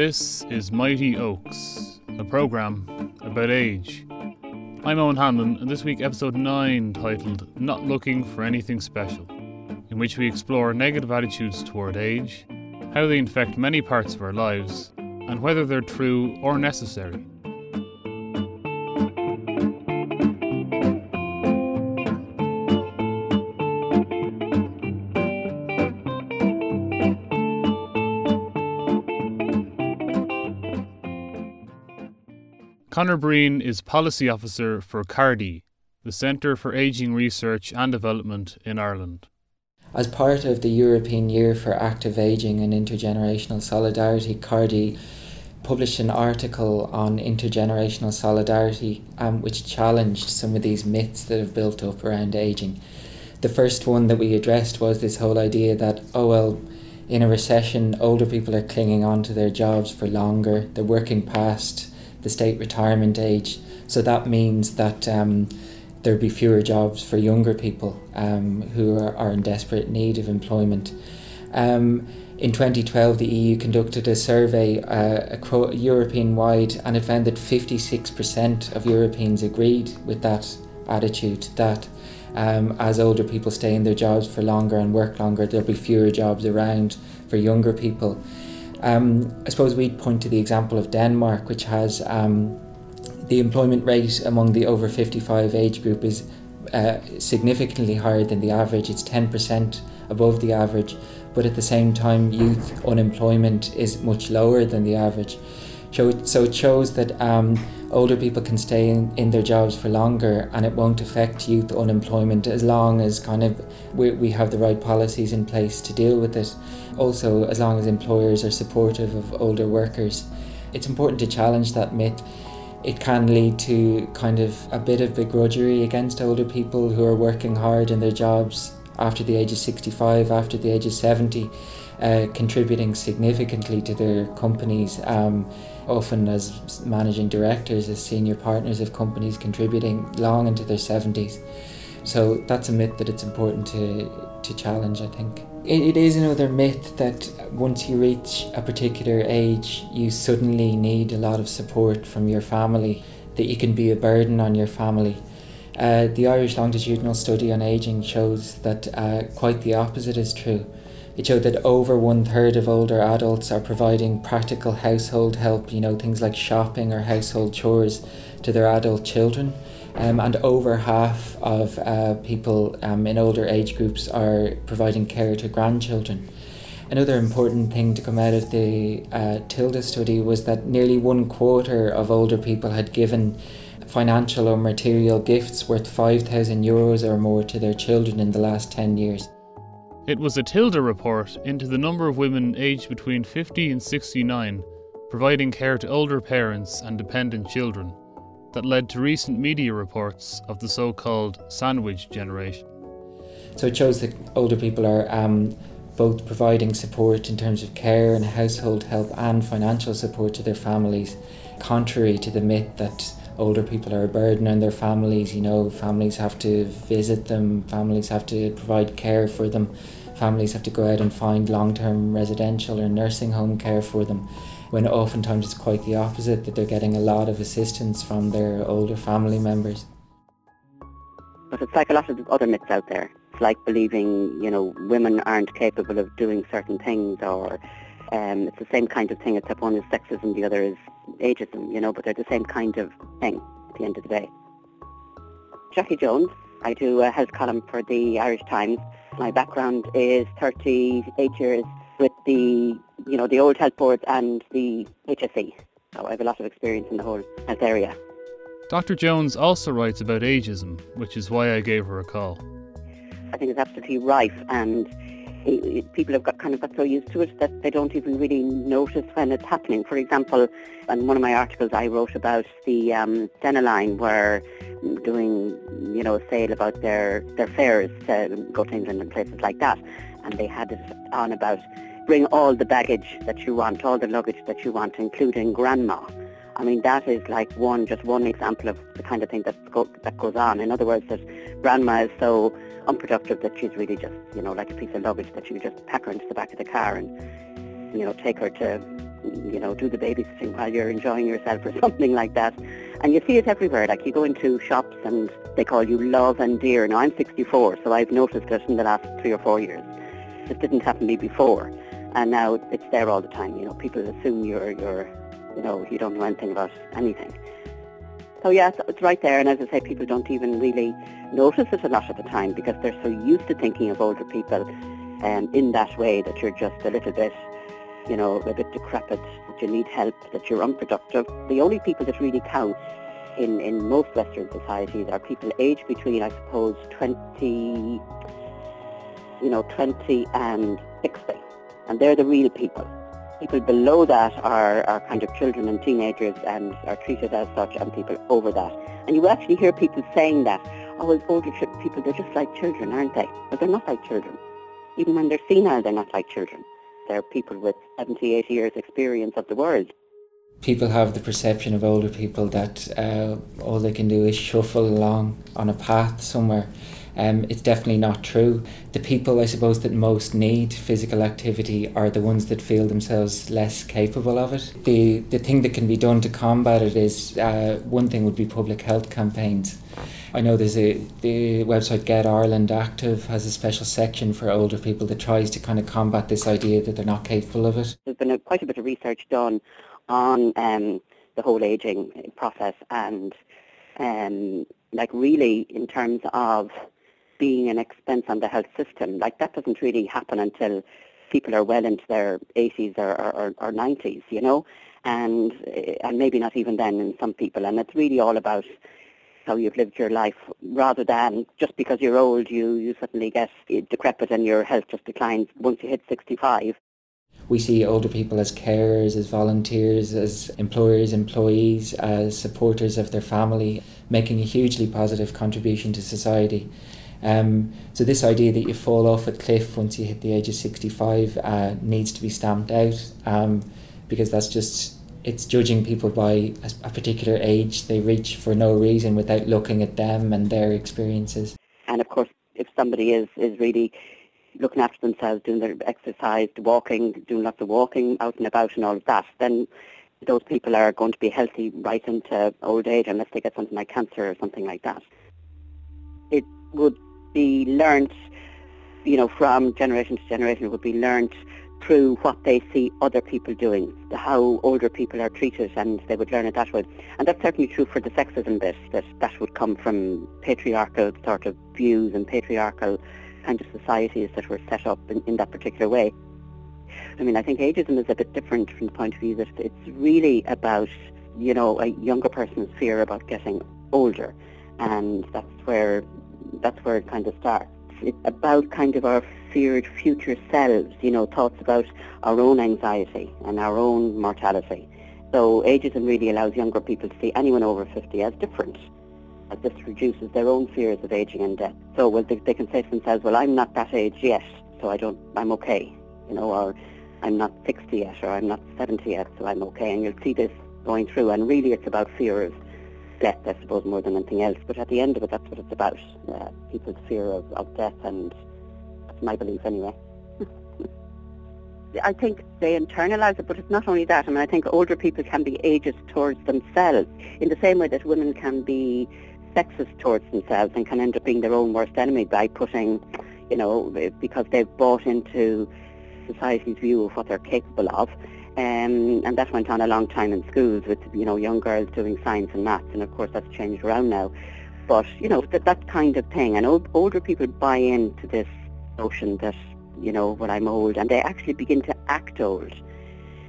This is Mighty Oaks, a programme about age. I'm Owen Hanlon, and this week, episode 9, titled Not Looking for Anything Special, in which we explore negative attitudes toward age, how they infect many parts of our lives, and whether they're true or necessary. Conor Breen is Policy Officer for CARDI, the Centre for Ageing Research and Development in Ireland. As part of the European Year for Active Ageing and Intergenerational Solidarity, CARDI published an article on intergenerational solidarity um, which challenged some of these myths that have built up around ageing. The first one that we addressed was this whole idea that, oh well, in a recession, older people are clinging on to their jobs for longer, they're working past the state retirement age. So that means that um, there'll be fewer jobs for younger people um, who are, are, in desperate need of employment. Um, in 2012, the EU conducted a survey uh, European wide and it found that 56% of Europeans agreed with that attitude that um, as older people stay in their jobs for longer and work longer, there'll be fewer jobs around for younger people. Um, I suppose we'd point to the example of Denmark, which has um, the employment rate among the over 55 age group is uh, significantly higher than the average. It's 10% above the average, but at the same time, youth unemployment is much lower than the average. So, so it shows that um, older people can stay in, in their jobs for longer and it won't affect youth unemployment as long as kind of we, we have the right policies in place to deal with it. Also, as long as employers are supportive of older workers. It's important to challenge that myth. It can lead to kind of a bit of begrudgery against older people who are working hard in their jobs after the age of 65, after the age of 70, uh, contributing significantly to their companies. Um, often as managing directors, as senior partners of companies, contributing long into their 70s. So that's a myth that it's important to, to challenge, I think. It, it is another myth that once you reach a particular age, you suddenly need a lot of support from your family, that you can be a burden on your family. Uh, the Irish Longitudinal Study on Aging shows that uh, quite the opposite is true. It showed that over one third of older adults are providing practical household help, you know, things like shopping or household chores to their adult children. Um, and over half of uh, people um, in older age groups are providing care to grandchildren. Another important thing to come out of the uh, Tilda study was that nearly one quarter of older people had given financial or material gifts worth 5,000 euros or more to their children in the last 10 years. It was a Tilda report into the number of women aged between 50 and 69 providing care to older parents and dependent children that led to recent media reports of the so called sandwich generation. So it shows that older people are um, both providing support in terms of care and household help and financial support to their families, contrary to the myth that older people are a burden on their families. You know, families have to visit them, families have to provide care for them families have to go out and find long term residential or nursing home care for them, when oftentimes it's quite the opposite, that they're getting a lot of assistance from their older family members. But it's like a lot of other myths out there. It's like believing, you know, women aren't capable of doing certain things or um, it's the same kind of thing except one is sexism, the other is ageism, you know, but they're the same kind of thing at the end of the day. Jackie Jones, I do a health column for the Irish Times my background is 38 years with the, you know, the old health board and the HSE. So I have a lot of experience in the whole health area. Dr. Jones also writes about ageism, which is why I gave her a call. I think it's absolutely rife and people have got kind of got so used to it that they don't even really notice when it's happening. For example, in one of my articles I wrote about the um, where doing, you know, a sale about their, their fares to uh, go to England and places like that. And they had it on about bring all the baggage that you want, all the luggage that you want, including grandma. I mean, that is like one, just one example of the kind of thing that, go, that goes on. In other words, that grandma is so unproductive that she's really just, you know, like a piece of luggage that you just pack her into the back of the car and, you know, take her to you know, do the babysitting while you're enjoying yourself or something like that. And you see it everywhere. Like you go into shops and they call you love and dear. Now I'm 64, so I've noticed it in the last three or four years. This didn't happen to me before, and now it's there all the time. You know, people assume you're you're, you know, you don't know anything about anything. So yes, it's right there. And as I say, people don't even really notice it a lot of the time because they're so used to thinking of older people um, in that way that you're just a little bit, you know, a bit decrepit, that you need help, that you're unproductive. The only people that really count in, in most Western societies are people aged between, I suppose, 20, you know, 20 and 60. And they're the real people. People below that are, are kind of children and teenagers and are treated as such and people over that. And you actually hear people saying that, oh, well, older people, they're just like children, aren't they? But they're not like children. Even when they're senile, they're not like children. They're people with 70, 80 years experience of the world. People have the perception of older people that uh, all they can do is shuffle along on a path somewhere um, it's definitely not true. The people, I suppose, that most need physical activity are the ones that feel themselves less capable of it. The, the thing that can be done to combat it is uh, one thing would be public health campaigns. I know there's a the website Get Ireland Active has a special section for older people that tries to kind of combat this idea that they're not capable of it. There's been a, quite a bit of research done on um, the whole ageing process and um, like really in terms of being an expense on the health system. Like that doesn't really happen until people are well into their 80s or, or, or 90s, you know, and and maybe not even then in some people. And it's really all about how you've lived your life rather than just because you're old, you, you suddenly get decrepit and your health just declines once you hit 65. We see older people as carers, as volunteers, as employers, employees, as supporters of their family, making a hugely positive contribution to society. Um, so this idea that you fall off a cliff once you hit the age of 65 uh, needs to be stamped out um, because that's just it's judging people by a, a, particular age they reach for no reason without looking at them and their experiences. And of course, if somebody is, is really looking after themselves, doing their exercise, walking, doing lots of walking out and about and all of that, then those people are going to be healthy right into old age unless they get something like cancer or something like that. It would be learnt, you know, from generation to generation. It would be learnt through what they see other people doing, how older people are treated, and they would learn it that way. And that's certainly true for the sexism bit, that that would come from patriarchal sort of views and patriarchal kind of societies that were set up in, in that particular way. I mean, I think ageism is a bit different from the point of view that it's really about, you know, a younger person's fear about getting older. And that's where that's where it kind of starts. It's about kind of our feared future selves, you know, thoughts about our own anxiety and our own mortality. So ageism really allows younger people to see anyone over 50 as different, as this reduces their own fears of aging and death. So well, they, they can say to themselves, well, I'm not that age yet, so I don't, I'm okay, you know, or I'm not 60 yet, or I'm not 70 yet, so I'm okay. And you'll see this going through, and really it's about fear of death, I suppose, more than anything else. But at the end of it, that's what it's about. Uh, people's fear of, of death, and that's my belief anyway. I think they internalise it, but it's not only that. I mean, I think older people can be ageist towards themselves in the same way that women can be sexist towards themselves and can end up being their own worst enemy by putting, you know, because they've bought into society's view of what they're capable of um, and that went on a long time in schools with, you know, young girls doing science and maths. And of course that's changed around now. But, you know, that, that kind of thing. And old, older people buy into this notion that, you know, when I'm old, and they actually begin to act old.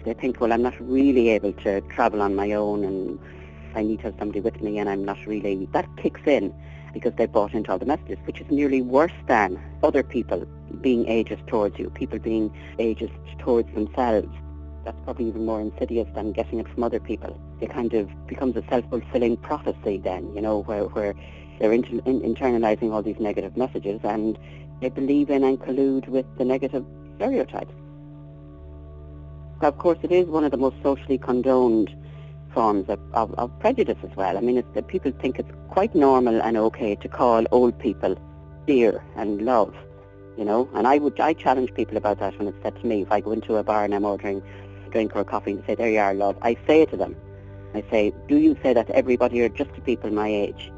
They think, well, I'm not really able to travel on my own and I need to have somebody with me and I'm not really... That kicks in because they bought into all the messages, which is nearly worse than other people being ageist towards you, people being ageist towards themselves that's probably even more insidious than getting it from other people. It kind of becomes a self-fulfilling prophecy then, you know, where, where they're inter- in- internalizing all these negative messages and they believe in and collude with the negative stereotypes. Of course, it is one of the most socially condoned forms of, of, of prejudice as well. I mean, it's that people think it's quite normal and okay to call old people dear and love, you know. And I would I challenge people about that when it's said to me if I go into a bar and I'm ordering drink or a coffee and say, there you are, love, I say to them, I say, do you say that to everybody or just to people my age?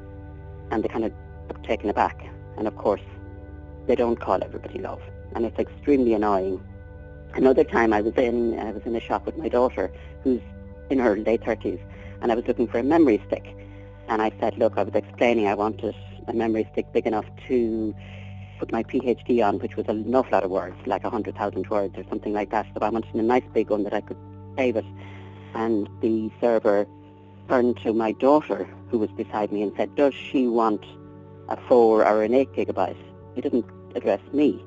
And they kind of look taken aback. And of course, they don't call everybody love. And it's extremely annoying. Another time I was in, I was in a shop with my daughter, who's in her late 30s, and I was looking for a memory stick. And I said, look, I was explaining I wanted a memory stick big enough to put my PhD on, which was an awful lot of words, like 100,000 words or something like that. So I wanted a nice big one that I could save it. And the server turned to my daughter, who was beside me, and said, does she want a 4 or an 8 gigabyte? He didn't address me.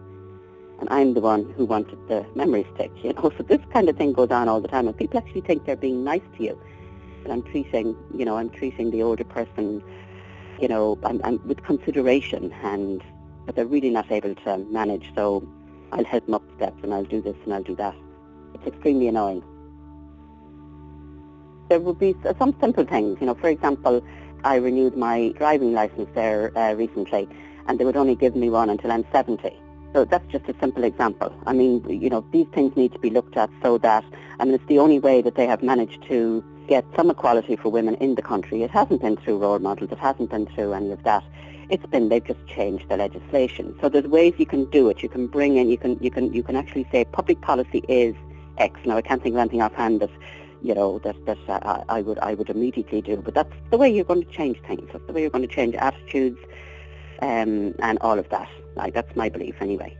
And I'm the one who wanted the memory stick, you know. So this kind of thing goes on all the time, and people actually think they're being nice to you. And I'm treating, you know, I'm treating the older person, you know, I'm, I'm with consideration, and but they're really not able to manage. So I'll help them up steps, and I'll do this and I'll do that. It's extremely annoying. There would be some simple things, you know. For example, I renewed my driving license there uh, recently, and they would only give me one until I'm 70. So that's just a simple example. I mean, you know, these things need to be looked at so that, I mean, it's the only way that they have managed to get some equality for women in the country. It hasn't been through role models. It hasn't been through any of that. It's been they've just changed the legislation. So there's ways you can do it. You can bring in. You can you can you can actually say public policy is X. Now I can't think of anything offhand that you know that that uh, I would I would immediately do. But that's the way you're going to change things. That's the way you're going to change attitudes um, and all of that. Like that's my belief anyway.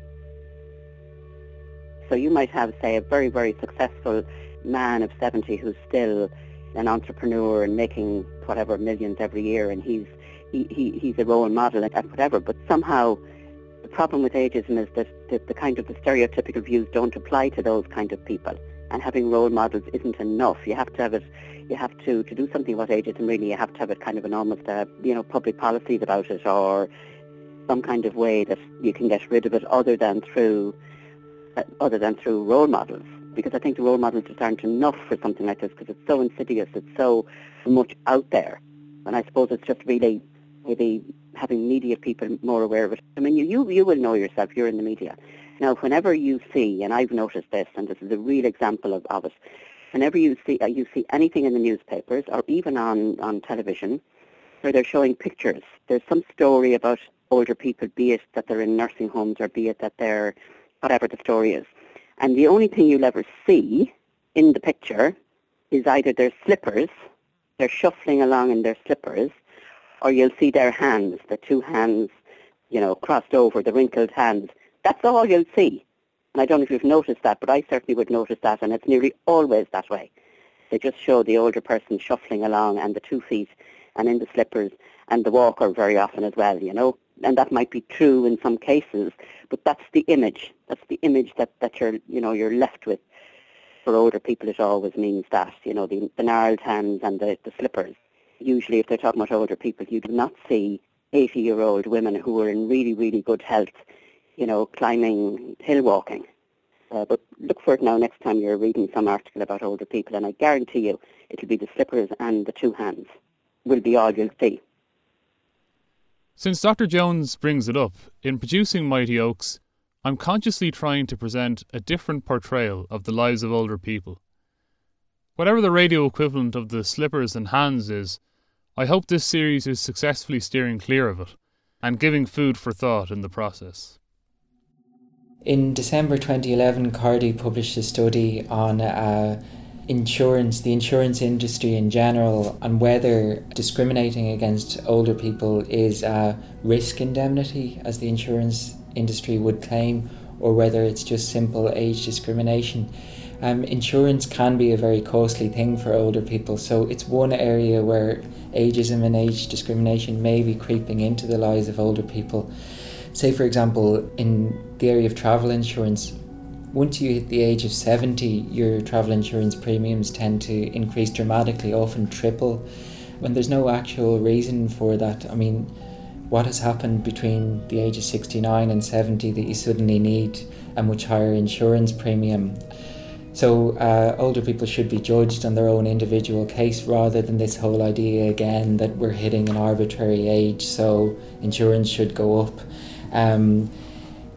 So you might have, say, a very, very successful man of 70 who's still an entrepreneur and making whatever millions every year, and he's he, he he's a role model and, and whatever. But somehow, the problem with ageism is that the, the kind of the stereotypical views don't apply to those kind of people, and having role models isn't enough. You have to have it. You have to to do something about ageism. Really, you have to have it kind of an almost a you know public policies about it or some kind of way that you can get rid of it other than through uh, other than through role models because I think the role models just aren't enough for something like this because it's so insidious, it's so much out there. And I suppose it's just really maybe having media people more aware of it. I mean, you, you, you will know yourself, you're in the media. Now, whenever you see, and I've noticed this, and this is a real example of, of it, whenever you see, uh, you see anything in the newspapers or even on, on television where they're showing pictures, there's some story about older people, be it that they're in nursing homes or be it that they're, whatever the story is. And the only thing you'll ever see in the picture is either their slippers, they're shuffling along in their slippers, or you'll see their hands, the two hands, you know, crossed over, the wrinkled hands. That's all you'll see. And I don't know if you've noticed that, but I certainly would notice that, and it's nearly always that way. They just show the older person shuffling along and the two feet and in the slippers and the walker very often as well, you know and that might be true in some cases, but that's the image. That's the image that, that you're, you know, you're left with. For older people, it always means that, you know, the, the gnarled hands and the, the slippers. Usually, if they're talking about older people, you do not see 80-year-old women who are in really, really good health, you know, climbing, hill walking. Uh, but look for it now next time you're reading some article about older people, and I guarantee you it'll be the slippers and the two hands will be all you'll see. Since Dr. Jones brings it up, in producing Mighty Oaks, I'm consciously trying to present a different portrayal of the lives of older people. Whatever the radio equivalent of the slippers and hands is, I hope this series is successfully steering clear of it and giving food for thought in the process. In December 2011, CARDI published a study on uh, insurance, the insurance industry in general, and whether discriminating against older people is risk indemnity, as the insurance industry would claim, or whether it's just simple age discrimination. Um, insurance can be a very costly thing for older people, so it's one area where ageism and age discrimination may be creeping into the lives of older people. Say, for example, in the area of travel insurance, once you hit the age of 70, your travel insurance premiums tend to increase dramatically, often triple, when there's no actual reason for that. I mean, what has happened between the age of 69 and 70 that you suddenly need a much higher insurance premium? So, uh, older people should be judged on their own individual case rather than this whole idea again that we're hitting an arbitrary age, so insurance should go up. Um,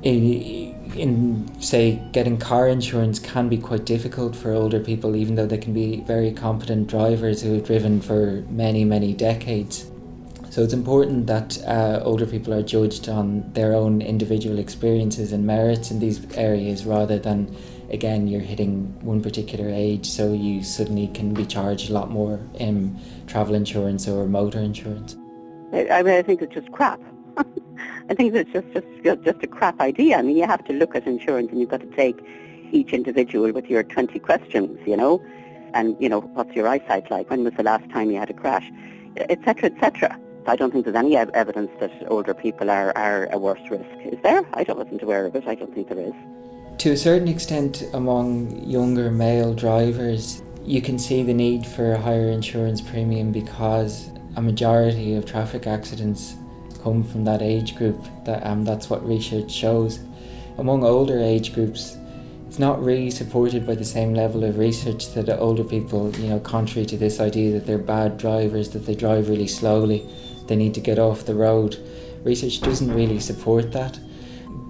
in, in, say, getting car insurance can be quite difficult for older people, even though they can be very competent drivers who have driven for many, many decades. So it's important that uh, older people are judged on their own individual experiences and merits in these areas rather than, again, you're hitting one particular age, so you suddenly can be charged a lot more in travel insurance or motor insurance. I, mean, I think it's just crap. I think it's just, just just a crap idea. I mean, you have to look at insurance and you've got to take each individual with your 20 questions, you know, and, you know, what's your eyesight like? When was the last time you had a crash? Etc., etc. I don't think there's any evidence that older people are, are a worse risk. Is there? I wasn't aware of it. I don't think there is. To a certain extent, among younger male drivers, you can see the need for a higher insurance premium because a majority of traffic accidents come from that age group. That um, that's what research shows. Among older age groups, it's not really supported by the same level of research that older people, you know, contrary to this idea that they're bad drivers, that they drive really slowly they need to get off the road. Research doesn't really support that.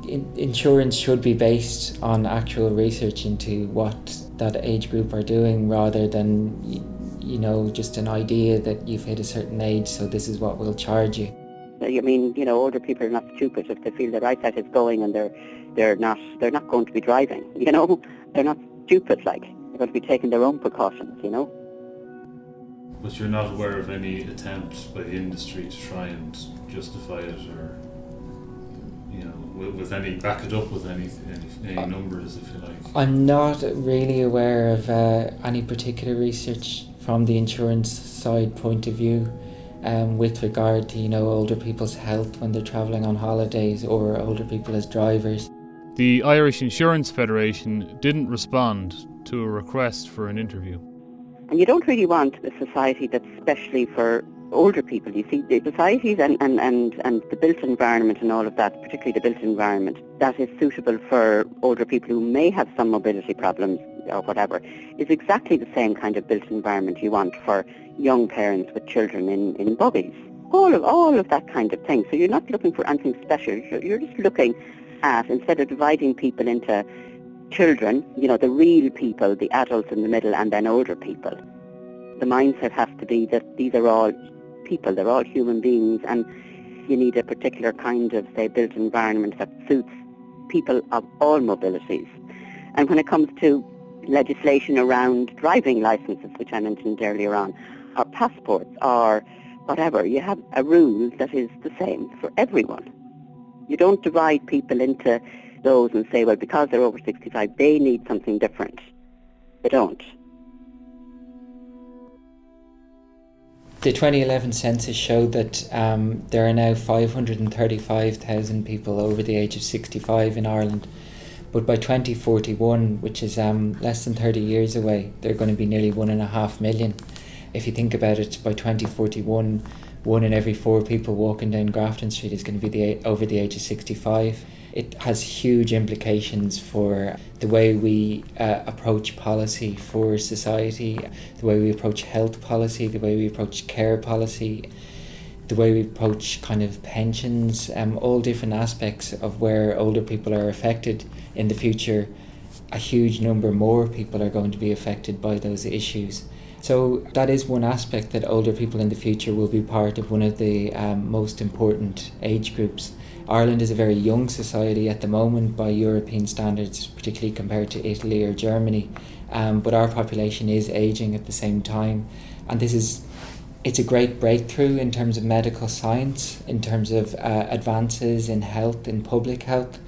In- insurance should be based on actual research into what that age group are doing rather than, you know, just an idea that you've hit a certain age, so this is what we'll charge you. I mean, you know, older people are not stupid if they feel their eyesight is going and they're they're not they're not going to be driving. You know, they're not stupid. Like they're going to be taking their own precautions. You know. But you're not aware of any attempts by the industry to try and justify it or, you know, with, with any, back it up with any, any, any numbers, if you like? I'm not really aware of uh, any particular research from the insurance side point of view. Um, with regard to you know older people's health when they're travelling on holidays or older people as drivers. The Irish Insurance Federation didn't respond to a request for an interview. And you don't really want a society that's specially for older people. You see, the societies and, and, and, and the built environment and all of that, particularly the built environment, that is suitable for older people who may have some mobility problems or whatever, is exactly the same kind of built environment you want for young parents with children in, in buggies. All of, all of that kind of thing. So you're not looking for anything special. You're just looking at, instead of dividing people into children, you know, the real people, the adults in the middle, and then older people. The mindset has to be that these are all people, they're all human beings, and you need a particular kind of, say, built environment that suits people of all mobilities. And when it comes to legislation around driving licenses, which I mentioned earlier on, or passports, or whatever, you have a rule that is the same for everyone. You don't divide people into those and say, well, because they're over 65, they need something different. They don't. The 2011 census showed that um, there are now 535,000 people over the age of 65 in Ireland. But by 2041, which is um, less than 30 years away, there are going to be nearly one and a half million. If you think about it, by 2041, one in every four people walking down Grafton Street is going to be the, over the age of 65 it has huge implications for the way we uh, approach policy for society, the way we approach health policy, the way we approach care policy, the way we approach kind of pensions, um, all different aspects of where older people are affected in the future. A huge number more people are going to be affected by those issues. So that is one aspect that older people in the future will be part of one of the um, most important age groups. Ireland is a very young society at the moment by European standards, particularly compared to Italy or Germany. Um, but our population is aging at the same time, and this is it's a great breakthrough in terms of medical science, in terms of uh, advances in health, in public health.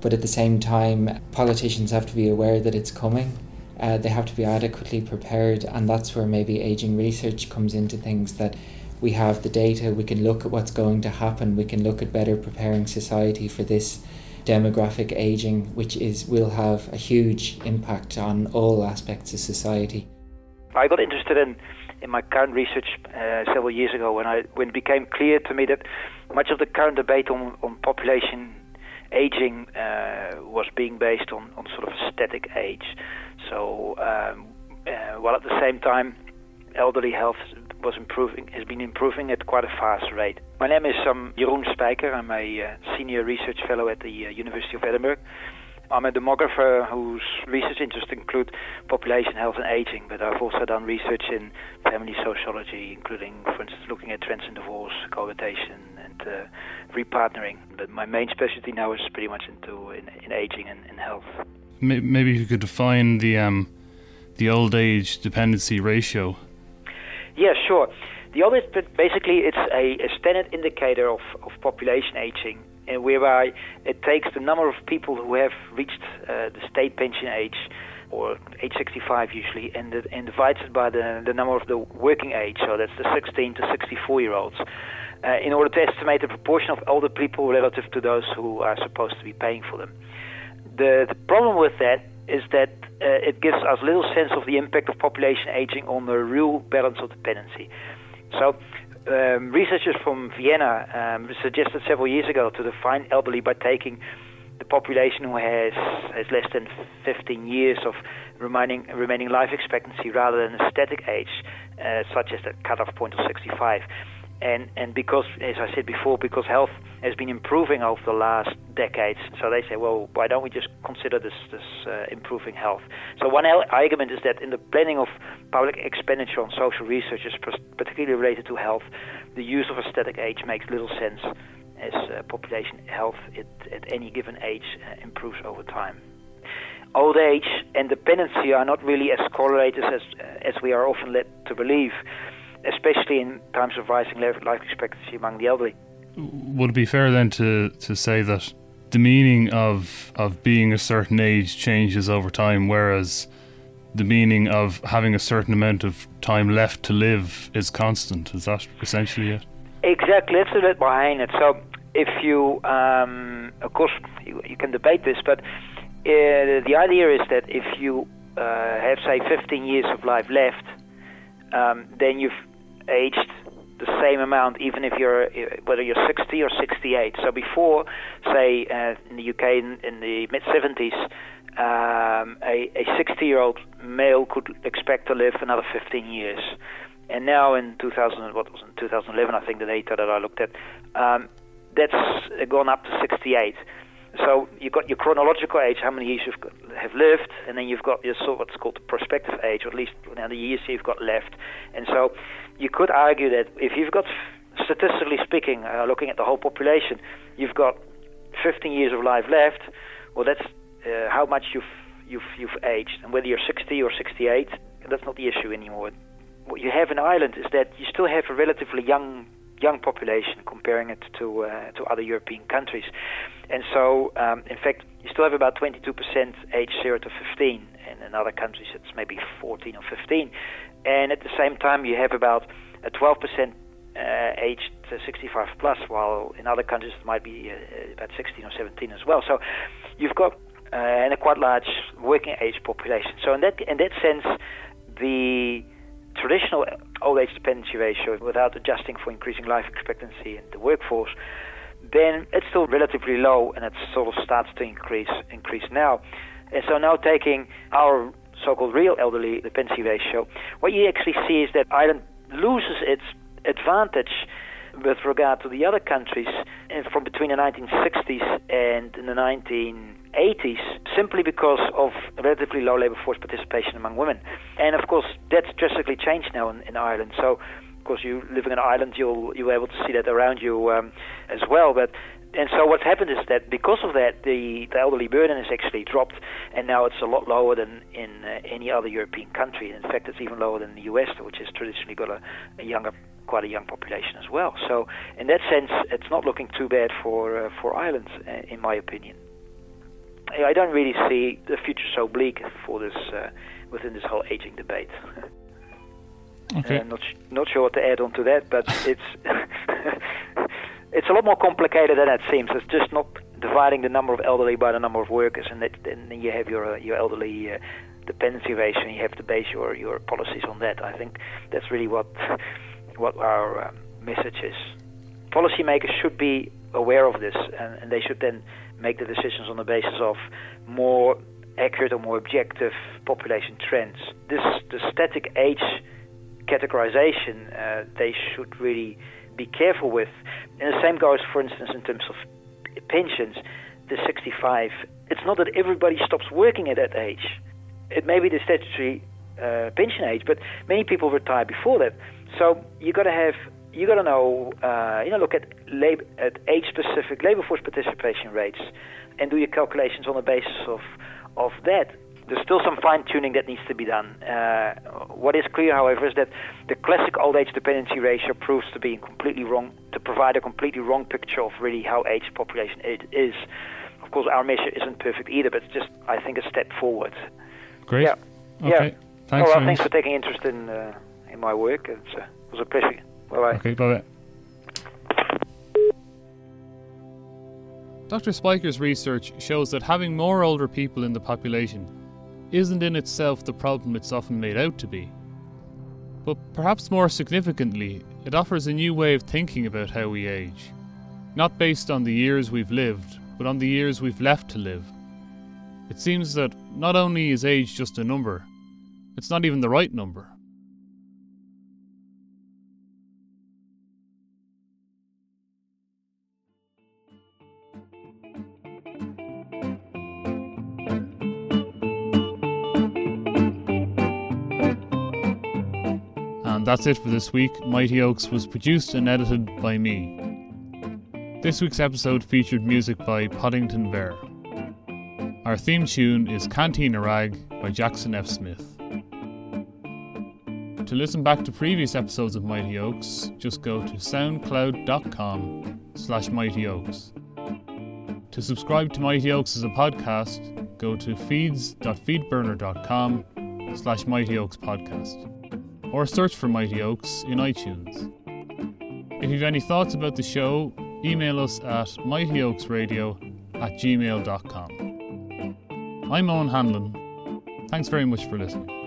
But at the same time, politicians have to be aware that it's coming. Uh, they have to be adequately prepared, and that's where maybe aging research comes into things that we have the data, we can look at what's going to happen, we can look at better preparing society for this demographic aging, which is will have a huge impact on all aspects of society. I got interested in in my current research uh, several years ago when I when it became clear to me that much of the current debate on, on population aging uh, was being based on, on sort of static age. So um, uh, while at the same time elderly health was improving, has been improving at quite a fast rate. My name is um, Jeroen Spijker. I'm a uh, senior research fellow at the uh, University of Edinburgh. I'm a demographer whose research interests include population health and aging, but I've also done research in family sociology, including, for instance, looking at trends in divorce, cohabitation, and uh, repartnering. But my main specialty now is pretty much into in, in aging and in health. Maybe you could define the um, the old age dependency ratio. Yeah, sure. The old age, basically, it's a, a standard indicator of, of population aging and whereby it takes the number of people who have reached uh, the state pension age, or age 65 usually, and, and divides it by the, the number of the working age, so that's the 16 to 64 year olds, uh, in order to estimate the proportion of older people relative to those who are supposed to be paying for them. The, the problem with that is that uh, it gives us little sense of the impact of population aging on the real balance of dependency. So um, researchers from Vienna um, suggested several years ago to define elderly by taking the population who has has less than 15 years of remaining remaining life expectancy rather than a static age, uh, such as the cutoff point of 65 and and because as I said before, because health has been improving over the last decades, so they say, well, why don't we just consider this this uh, improving health? So one argument is that in the planning of public expenditure on social research, particularly related to health, the use of a static age makes little sense, as uh, population health at, at any given age uh, improves over time. Old age and dependency are not really as correlated as as we are often led to believe especially in times of rising life expectancy among the elderly. Would it be fair then to, to say that the meaning of of being a certain age changes over time, whereas the meaning of having a certain amount of time left to live is constant? Is that essentially it? Exactly. That's a bit behind it. So if you, um, of course, you, you, can debate this, but uh, the idea is that if you uh, have, say, 15 years of life left, um, then you've aged the same amount, even if you're whether you're 60 or 68. So before, say uh, in the UK in, in the mid 70s, um, a, a 60 year old male could expect to live another 15 years. And now in 2000, what was in 2011, I think the data that I looked at, um, that's gone up to 68. So you've got your chronological age, how many years you have have lived, and then you've got your sort of what's called the prospective age, or at least now the years you've got left. And so you could argue that if you've got, statistically speaking, uh, looking at the whole population, you've got 15 years of life left. Well, that's uh, how much you've you've you've aged, and whether you're 60 or 68, that's not the issue anymore. What you have in Ireland is that you still have a relatively young young population comparing it to uh, to other European countries, and so um, in fact you still have about 22% age 0 to 15, and in other countries it's maybe 14 or 15, and at the same time you have about a 12% uh, aged 65 plus, while in other countries it might be uh, about 16 or 17 as well. So you've got uh, and a quite large working age population. So in that in that sense, the traditional old age dependency ratio without adjusting for increasing life expectancy in the workforce, then it's still relatively low and it sort of starts to increase increase now. And so now taking our so-called real elderly dependency ratio, what you actually see is that Ireland loses its advantage with regard to the other countries from between the 1960s and the 1980s simply because of relatively low labor force participation among women. And of course, that's drastically changed now in, in Ireland. So, of course, you living in Ireland, you'll be able to see that around you um, as well. But and so what's happened is that because of that, the, the elderly burden has actually dropped, and now it's a lot lower than in uh, any other European country. In fact, it's even lower than the US, which has traditionally got a, a younger quite a young population as well. So in that sense, it's not looking too bad for uh, for Ireland, uh, in my opinion. I don't really see the future so bleak for this uh, within this whole aging debate. Okay. I'm not sh- not sure what to add on to that, but it's it's a lot more complicated than it seems. It's just not dividing the number of elderly by the number of workers, and, that, and then you have your uh, your elderly uh, dependency ratio, and you have to base your your policies on that. I think that's really what what our um, message is. Policymakers should be aware of this, and, and they should then make the decisions on the basis of more accurate or more objective population trends. This the static age categorization uh, they should really be careful with. And the same goes, for instance, in terms of pensions. The 65. It's not that everybody stops working at that age. It may be the statutory uh, pension age, but many people retire before that. So you've got to have you got to know, uh, you know, look at, labor, at age-specific labor force participation rates, and do your calculations on the basis of of that. There's still some fine-tuning that needs to be done. Uh, what is clear, however, is that the classic old age dependency ratio proves to be completely wrong, to provide a completely wrong picture of really how aged population it is. Of course, our measure isn't perfect either, but it's just I think a step forward. Great. Yeah. Okay. Yeah. Thanks. well, thanks for taking interest in uh, in my work. It's, uh, it was a pleasure. Bye bye. Okay, bye bye. Dr. Spijker's research shows that having more older people in the population isn't in itself the problem it's often made out to be. But perhaps more significantly, it offers a new way of thinking about how we age. Not based on the years we've lived, but on the years we've left to live. It seems that not only is age just a number, it's not even the right number. That's it for this week. Mighty Oaks was produced and edited by me. This week's episode featured music by Podington Bear. Our theme tune is Cantina Rag by Jackson F. Smith. To listen back to previous episodes of Mighty Oaks, just go to soundcloud.com slash Mighty Oaks. To subscribe to Mighty Oaks as a podcast, go to feeds.feedburner.com slash Mighty Oaks podcast or search for Mighty Oaks in iTunes. If you've any thoughts about the show, email us at mightyoaksradio at gmail.com. I'm Owen Hanlon. Thanks very much for listening.